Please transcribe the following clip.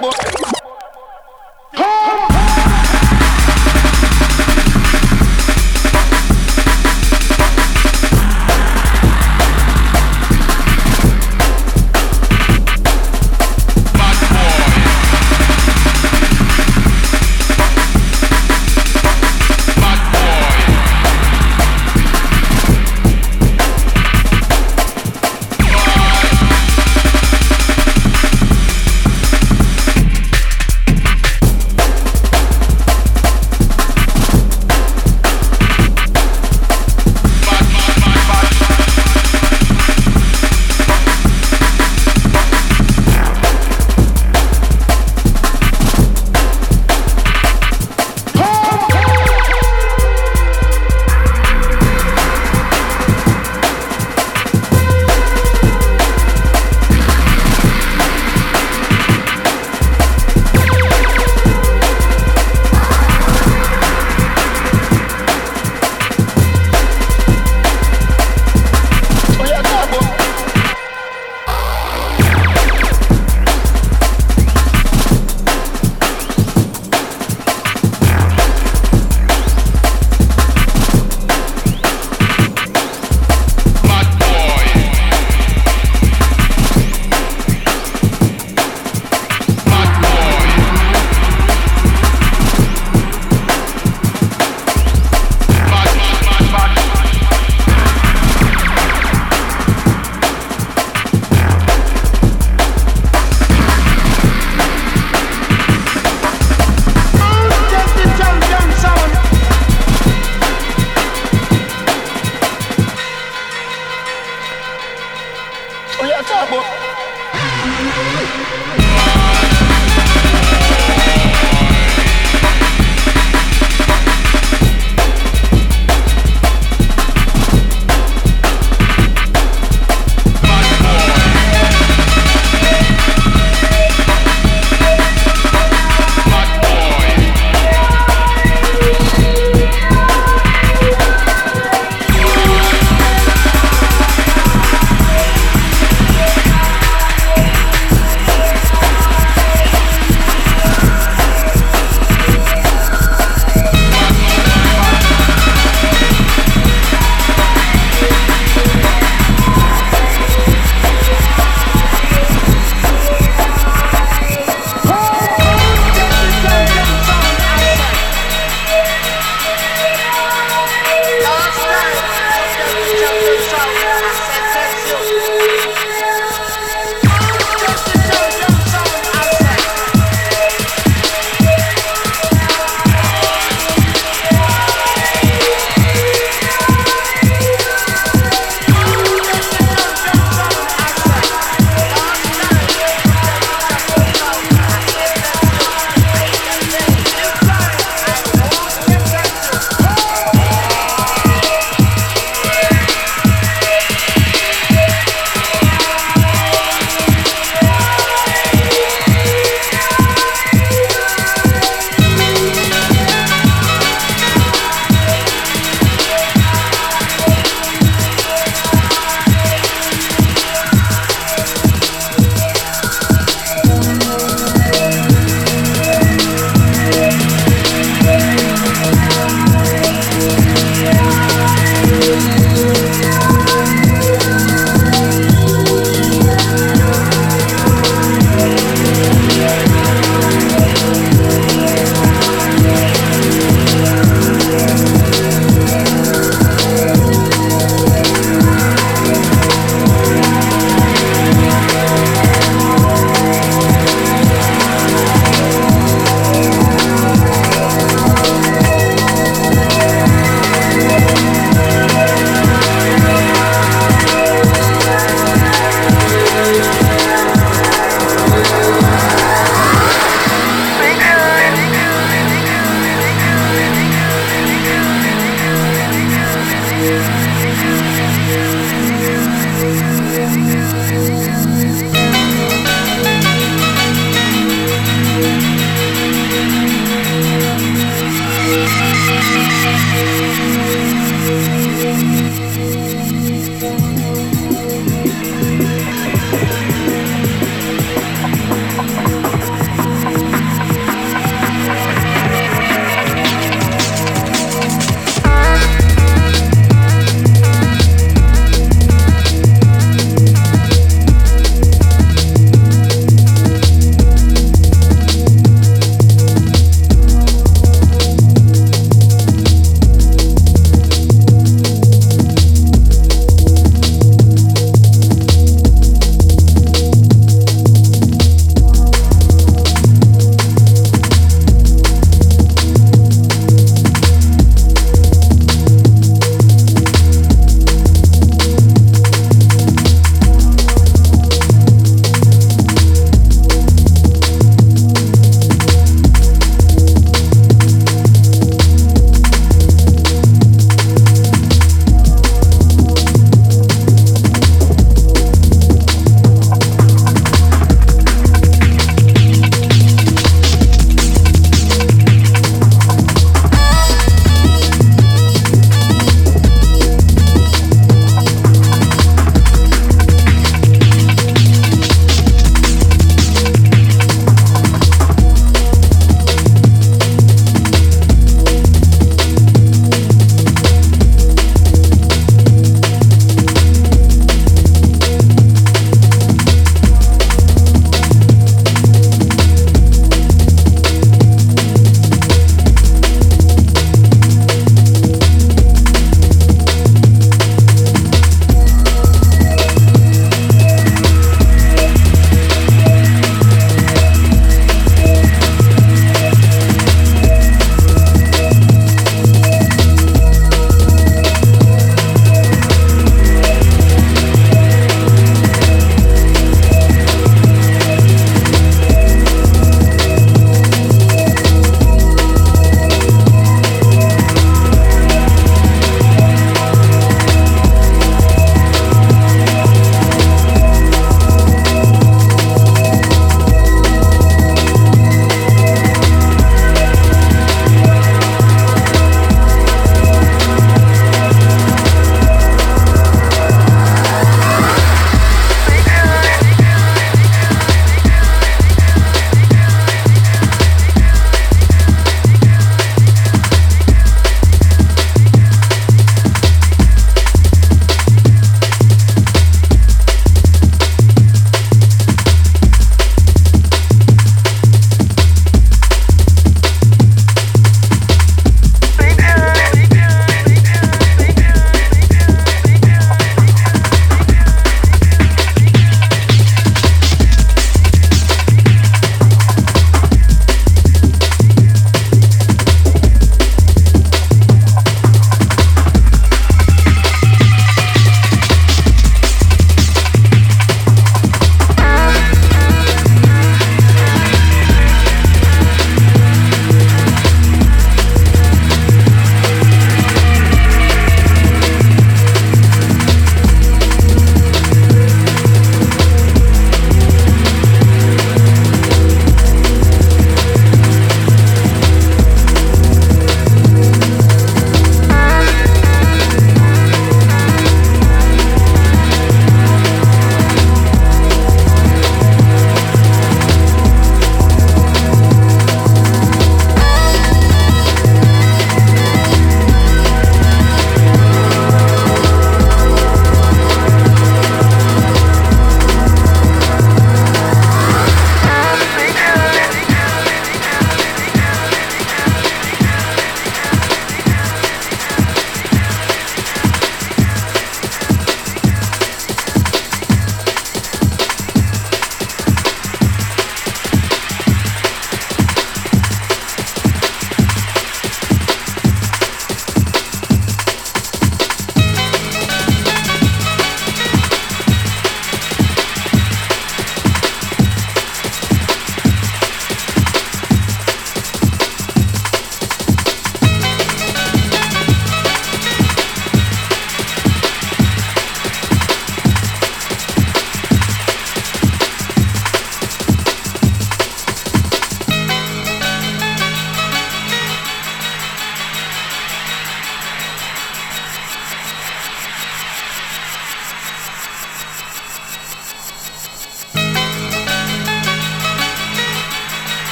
boy.